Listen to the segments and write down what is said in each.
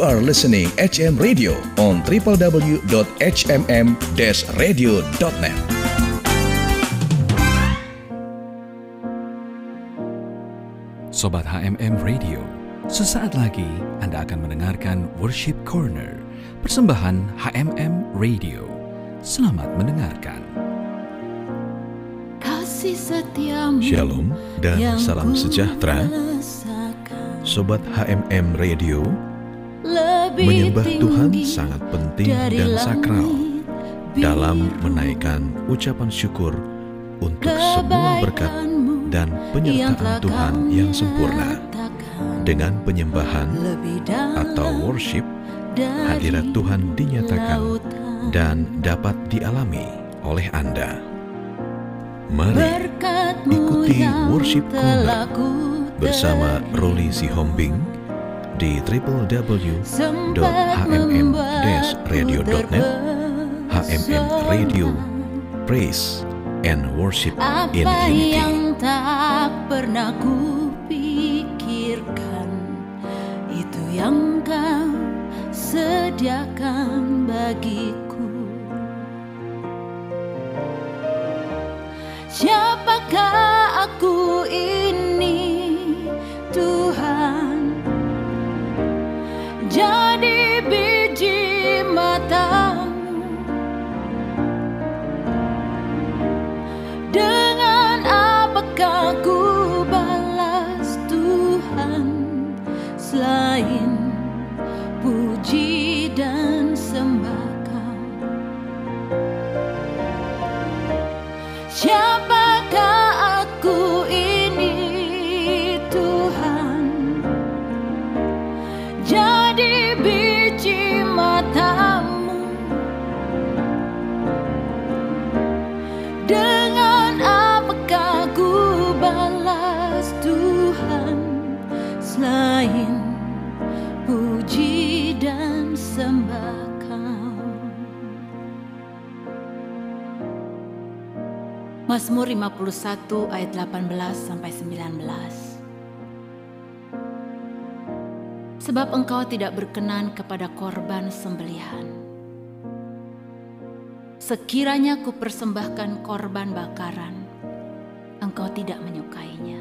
You are listening HM Radio on www.hmm-radio.net. Sobat HMM Radio, sesaat lagi Anda akan mendengarkan Worship Corner, persembahan HMM Radio. Selamat mendengarkan. Kasih setiamu Shalom dan salam sejahtera. Sobat HMM Radio, menyembah Tuhan sangat penting dan sakral dalam menaikkan ucapan syukur untuk semua berkat dan penyertaan Tuhan yang sempurna. Dengan penyembahan atau worship, hadirat Tuhan dinyatakan dan dapat dialami oleh Anda. Mari ikuti worship corner bersama. Roli Sihombing di www.hmm-radio.net HMM Radio Praise and Worship in Apa Unity. yang tak pernah ku pikirkan Itu yang kau sediakan bagiku Siapakah Mazmur 51 ayat 18 sampai 19 Sebab engkau tidak berkenan kepada korban sembelihan Sekiranya ku persembahkan korban bakaran, engkau tidak menyukainya.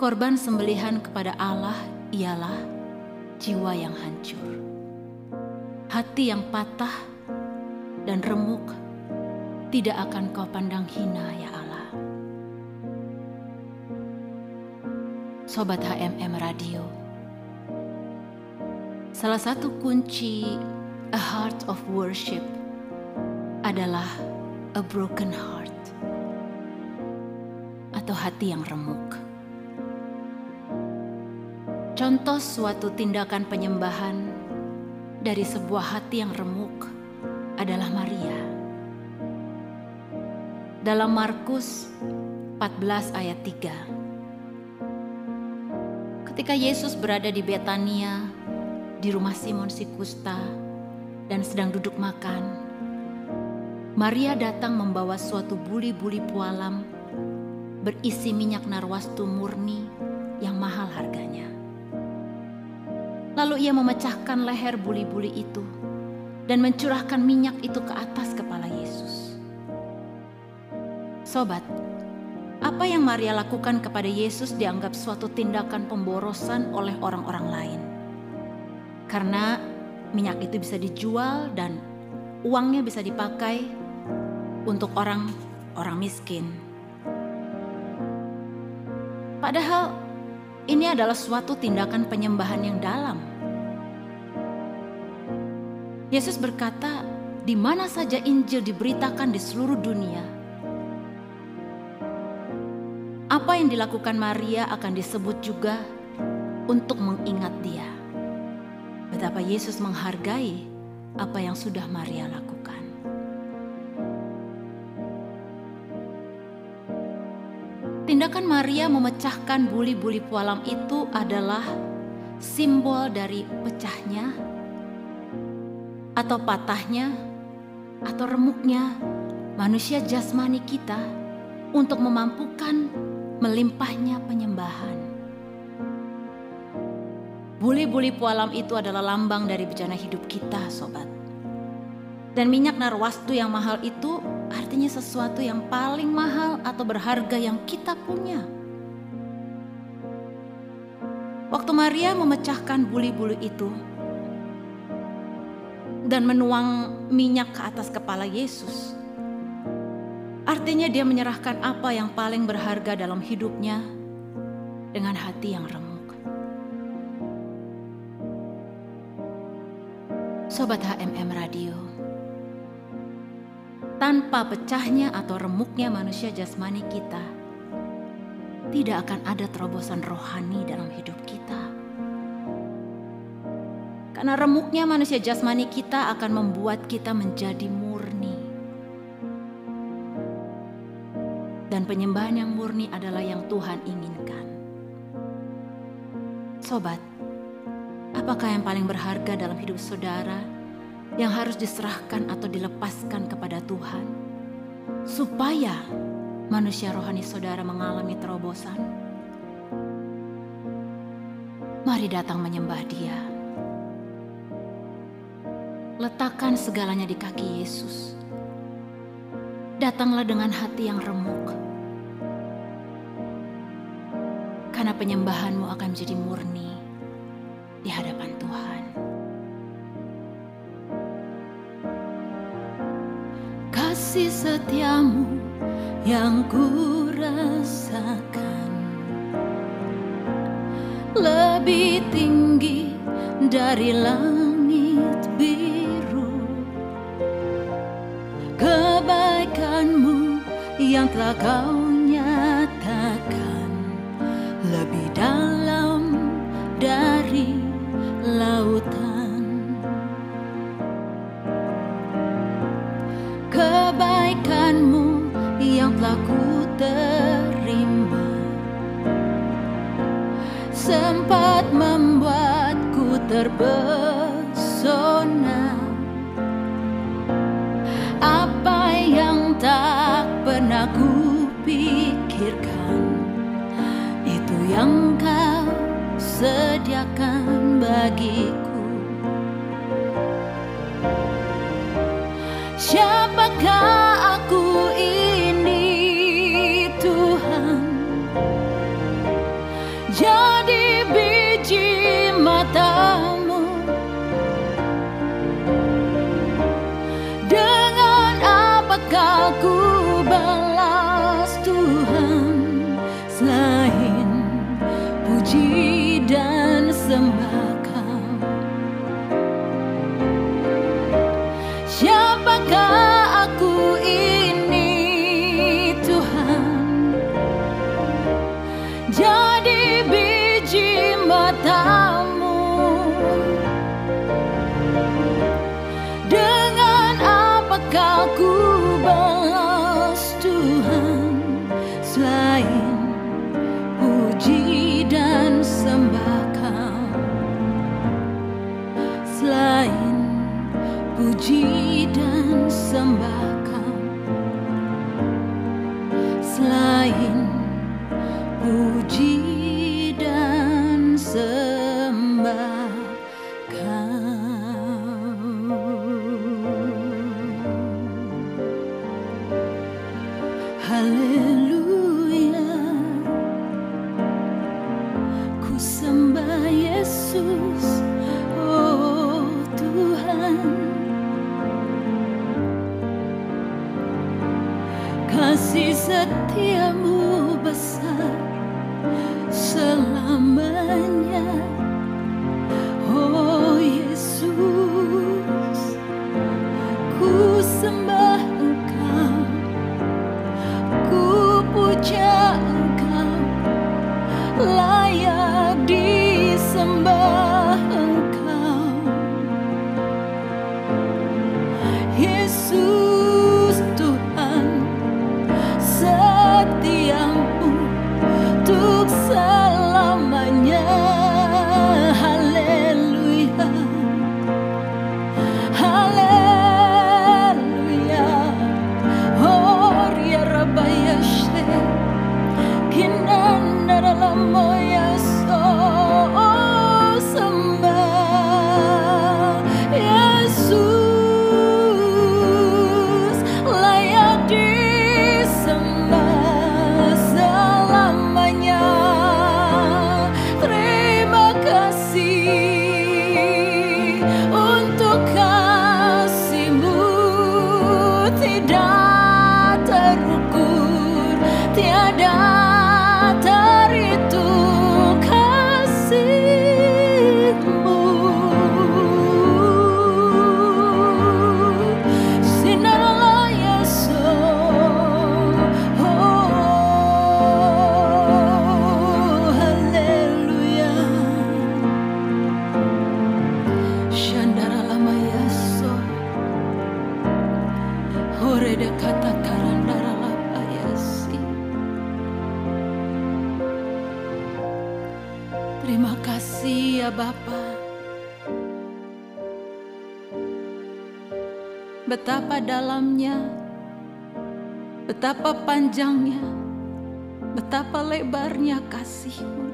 Korban sembelihan kepada Allah ialah jiwa yang hancur, hati yang patah dan remuk tidak akan kau pandang hina ya Allah. Sobat HMM Radio, salah satu kunci a heart of worship adalah a broken heart atau hati yang remuk. Contoh suatu tindakan penyembahan dari sebuah hati yang remuk adalah Maria. Dalam Markus 14 ayat 3. Ketika Yesus berada di Betania, di rumah Simon si kusta, dan sedang duduk makan, Maria datang membawa suatu buli-buli pualam berisi minyak narwastu murni yang mahal harganya. Lalu ia memecahkan leher buli-buli itu dan mencurahkan minyak itu ke atas kepala Yesus. Sobat, apa yang Maria lakukan kepada Yesus dianggap suatu tindakan pemborosan oleh orang-orang lain. Karena minyak itu bisa dijual dan uangnya bisa dipakai untuk orang-orang miskin. Padahal ini adalah suatu tindakan penyembahan yang dalam. Yesus berkata, "Di mana saja Injil diberitakan di seluruh dunia, apa yang dilakukan Maria akan disebut juga untuk mengingat Dia." Betapa Yesus menghargai apa yang sudah Maria lakukan. Tindakan Maria memecahkan buli-buli pualam itu adalah simbol dari pecahnya atau patahnya atau remuknya manusia jasmani kita untuk memampukan melimpahnya penyembahan. Buli-buli pualam itu adalah lambang dari bejana hidup kita, sobat. Dan minyak narwastu yang mahal itu artinya sesuatu yang paling mahal atau berharga yang kita punya. Waktu Maria memecahkan buli-buli itu dan menuang minyak ke atas kepala Yesus, artinya dia menyerahkan apa yang paling berharga dalam hidupnya dengan hati yang remuk. Sobat HMM Radio, tanpa pecahnya atau remuknya manusia jasmani kita, tidak akan ada terobosan rohani dalam hidup kita. Karena remuknya manusia jasmani kita akan membuat kita menjadi murni. Dan penyembahan yang murni adalah yang Tuhan inginkan. Sobat, apakah yang paling berharga dalam hidup saudara? yang harus diserahkan atau dilepaskan kepada Tuhan, supaya manusia rohani saudara mengalami terobosan. Mari datang menyembah Dia. Letakkan segalanya di kaki Yesus. Datanglah dengan hati yang remuk, karena penyembahanmu akan menjadi murni di hadapan Tuhan. kasih setiamu yang ku rasakan lebih tinggi dari langit telah kau nyatakan lebih dalam dari lautan. Kebaikanmu yang telah ku terima sempat membuatku terpesona sediakan bagiku. Siapakah puji dan sembah kau selain betapa dalamnya, betapa panjangnya, betapa lebarnya kasihmu.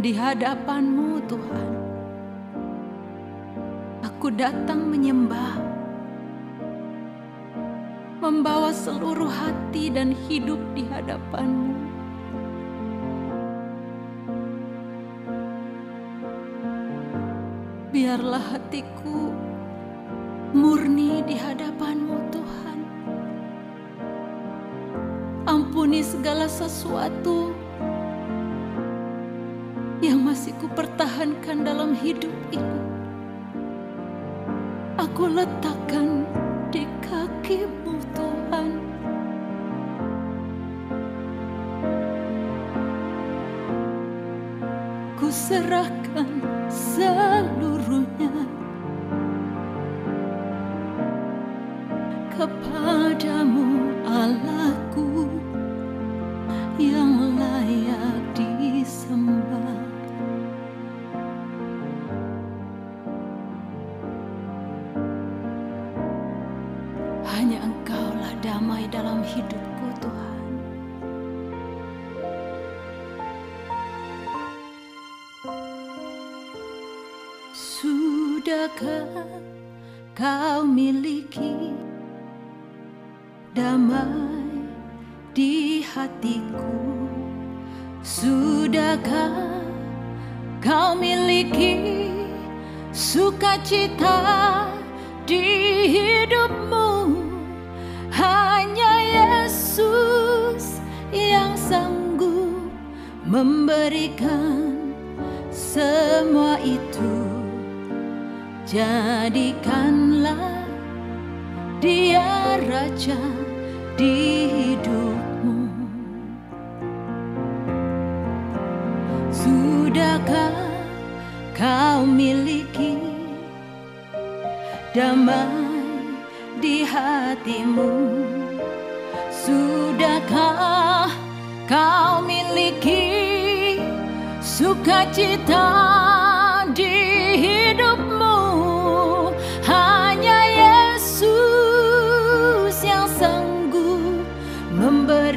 Di hadapanmu Tuhan, aku datang menyembah, membawa seluruh hati dan hidup di hadapanmu. Biarlah hatiku murni di hadapanmu Tuhan. Ampuni segala sesuatu yang masih kupertahankan dalam hidup ini. Aku letakkan di kakimu Tuhan. Ku serahkan seluruhnya Kau miliki damai di hatiku? Sudahkah kau miliki sukacita di hidupmu? Hanya Yesus yang sanggup memberikan semua itu. Jadikanlah dia raja di hidupmu. Sudahkah kau miliki damai di hatimu? Sudahkah kau miliki sukacita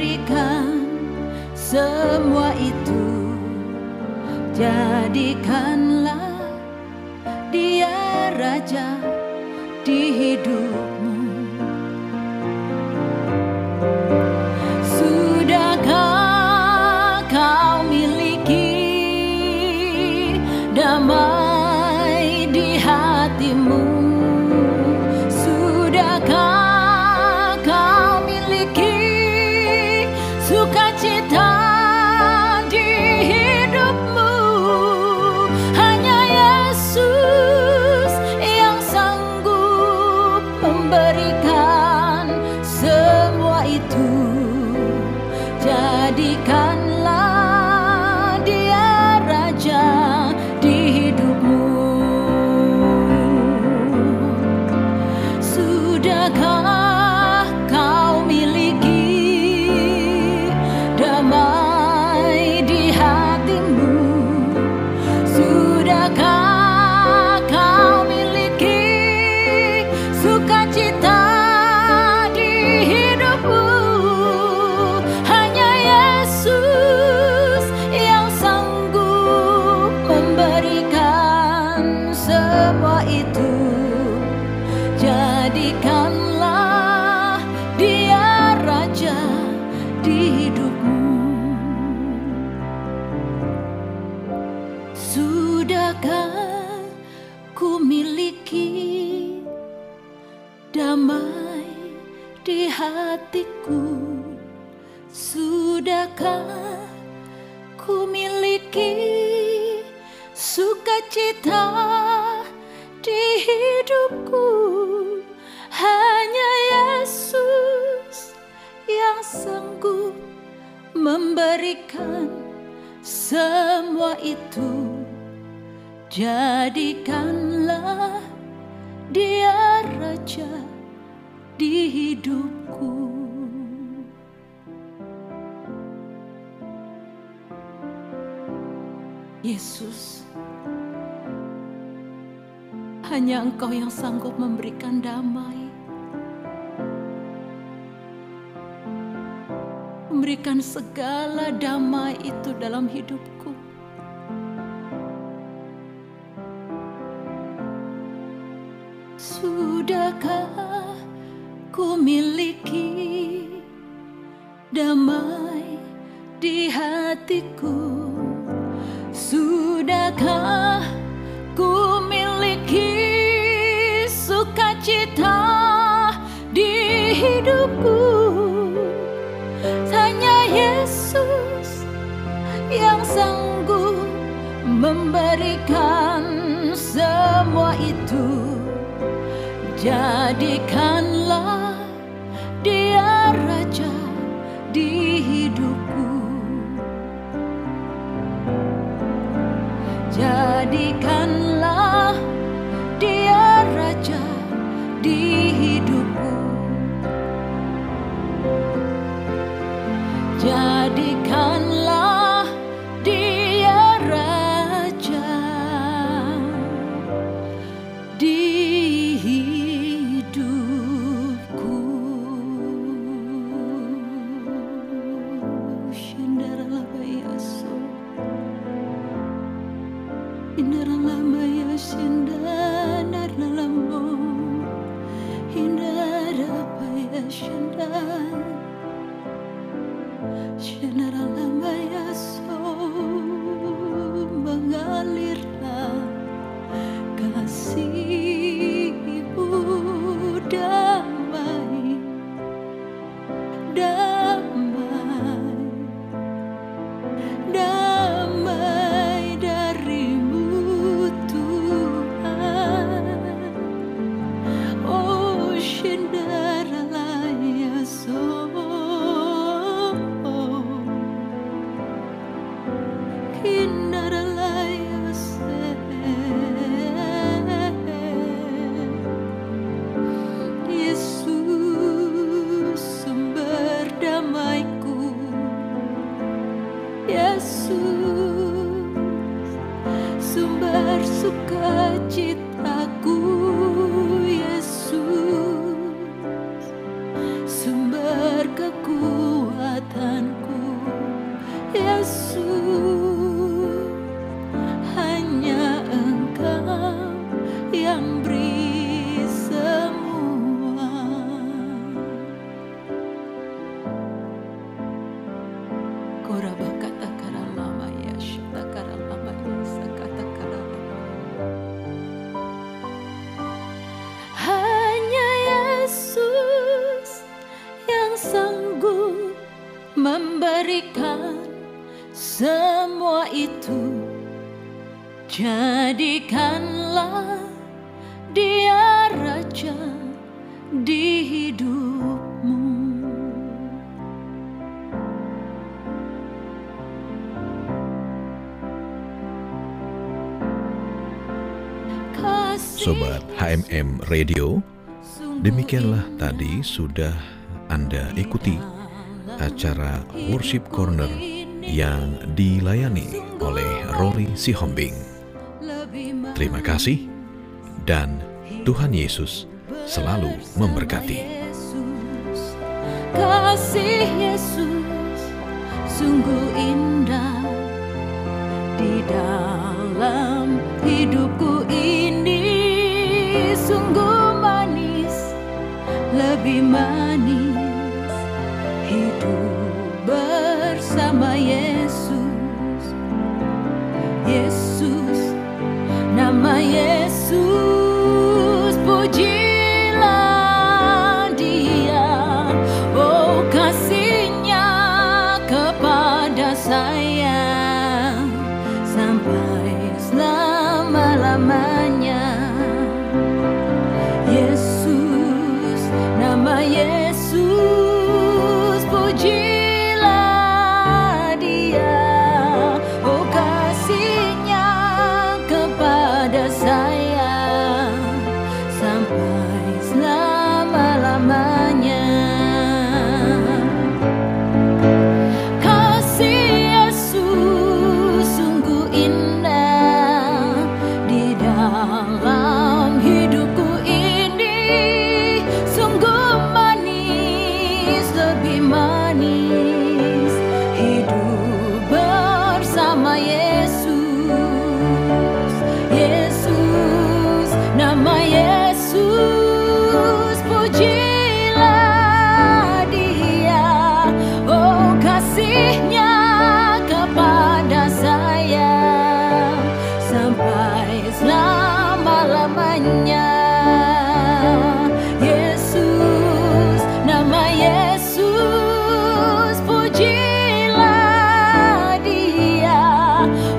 memberikan semua itu. Jadikanlah dia raja di hidupmu. Jadikanlah di hidupmu. Sudahkah ku miliki damai di hatiku? Sudahkah ku miliki sukacita di hidupku? Hanya Yesus yang sanggup memberikan semua itu. Jadikanlah dia raja di hidupku. Yesus, hanya Engkau yang sanggup memberikan damai. Memberikan segala damai itu dalam hidupku. Sudahkah ku miliki damai di hatiku? Sudahkah ku miliki sukacita di hidupku? Yesus yang sanggup memberikan semua itu. Jadikanlah Sobat HMM Radio, demikianlah tadi sudah Anda ikuti acara Worship Corner yang dilayani oleh Rory Sihombing. Terima kasih dan Tuhan Yesus selalu memberkati. Kasih Yesus sungguh indah di dalam hidupku ini sungguh manis lebih manis hidup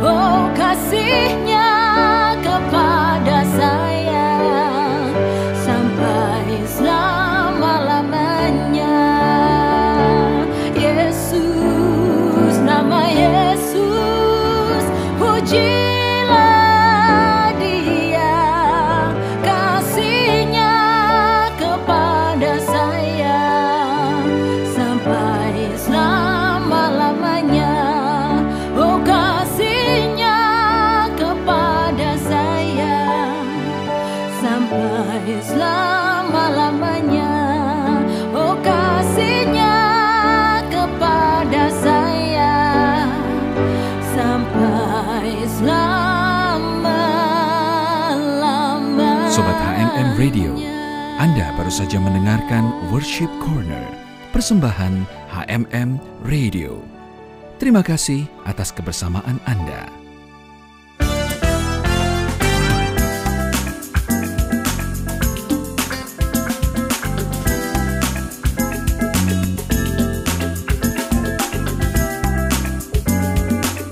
Oh kasihnya Radio, Anda baru saja mendengarkan Worship Corner, persembahan HMM Radio. Terima kasih atas kebersamaan Anda.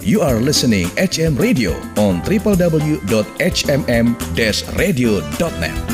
You are listening HM Radio on www.hmm-radio.net.